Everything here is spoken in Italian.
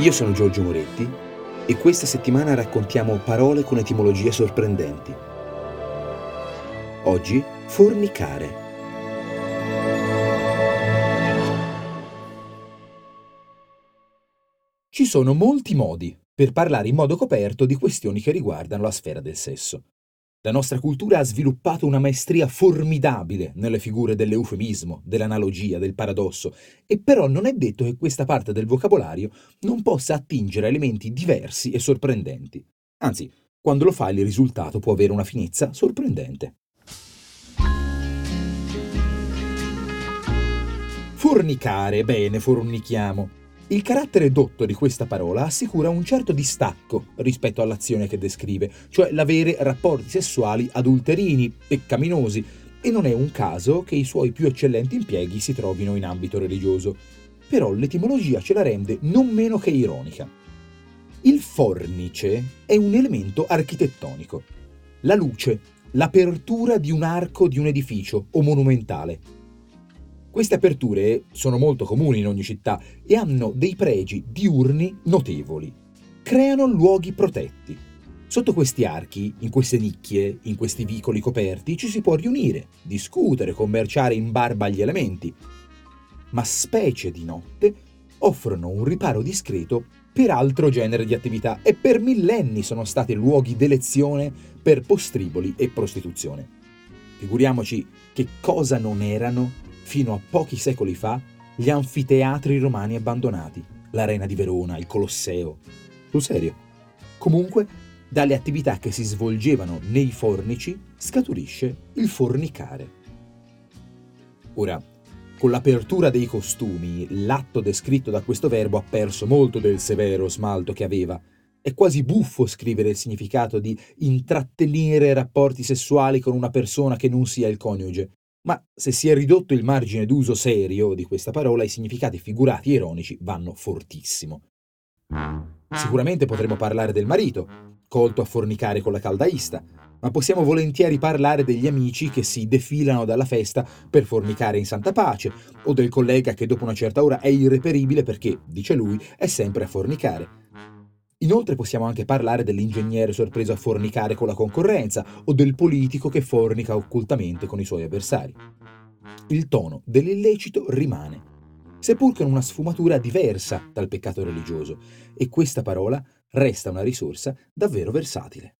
Io sono Giorgio Moretti e questa settimana raccontiamo parole con etimologie sorprendenti. Oggi fornicare. Ci sono molti modi per parlare in modo coperto di questioni che riguardano la sfera del sesso. La nostra cultura ha sviluppato una maestria formidabile nelle figure dell'eufemismo, dell'analogia, del paradosso, e però non è detto che questa parte del vocabolario non possa attingere elementi diversi e sorprendenti. Anzi, quando lo fa il risultato può avere una finezza sorprendente. Fornicare, bene, fornichiamo. Il carattere dotto di questa parola assicura un certo distacco rispetto all'azione che descrive, cioè l'avere rapporti sessuali adulterini, peccaminosi, e non è un caso che i suoi più eccellenti impieghi si trovino in ambito religioso. Però l'etimologia ce la rende non meno che ironica. Il fornice è un elemento architettonico. La luce, l'apertura di un arco di un edificio o monumentale queste aperture sono molto comuni in ogni città e hanno dei pregi diurni notevoli. Creano luoghi protetti. Sotto questi archi, in queste nicchie, in questi vicoli coperti, ci si può riunire, discutere, commerciare in barba agli elementi. Ma specie di notte offrono un riparo discreto per altro genere di attività e per millenni sono stati luoghi d'elezione per postriboli e prostituzione. Figuriamoci che cosa non erano fino a pochi secoli fa, gli anfiteatri romani abbandonati, l'arena di Verona, il Colosseo. Sul serio. Comunque, dalle attività che si svolgevano nei fornici scaturisce il fornicare. Ora, con l'apertura dei costumi, l'atto descritto da questo verbo ha perso molto del severo smalto che aveva. È quasi buffo scrivere il significato di intrattenere rapporti sessuali con una persona che non sia il coniuge, ma se si è ridotto il margine d'uso serio di questa parola, i significati figurati e ironici vanno fortissimo. Sicuramente potremmo parlare del marito, colto a fornicare con la caldaista, ma possiamo volentieri parlare degli amici che si defilano dalla festa per fornicare in santa pace, o del collega che dopo una certa ora è irreperibile perché, dice lui, è sempre a fornicare. Inoltre possiamo anche parlare dell'ingegnere sorpreso a fornicare con la concorrenza o del politico che fornica occultamente con i suoi avversari. Il tono dell'illecito rimane, seppur con una sfumatura diversa dal peccato religioso, e questa parola resta una risorsa davvero versatile.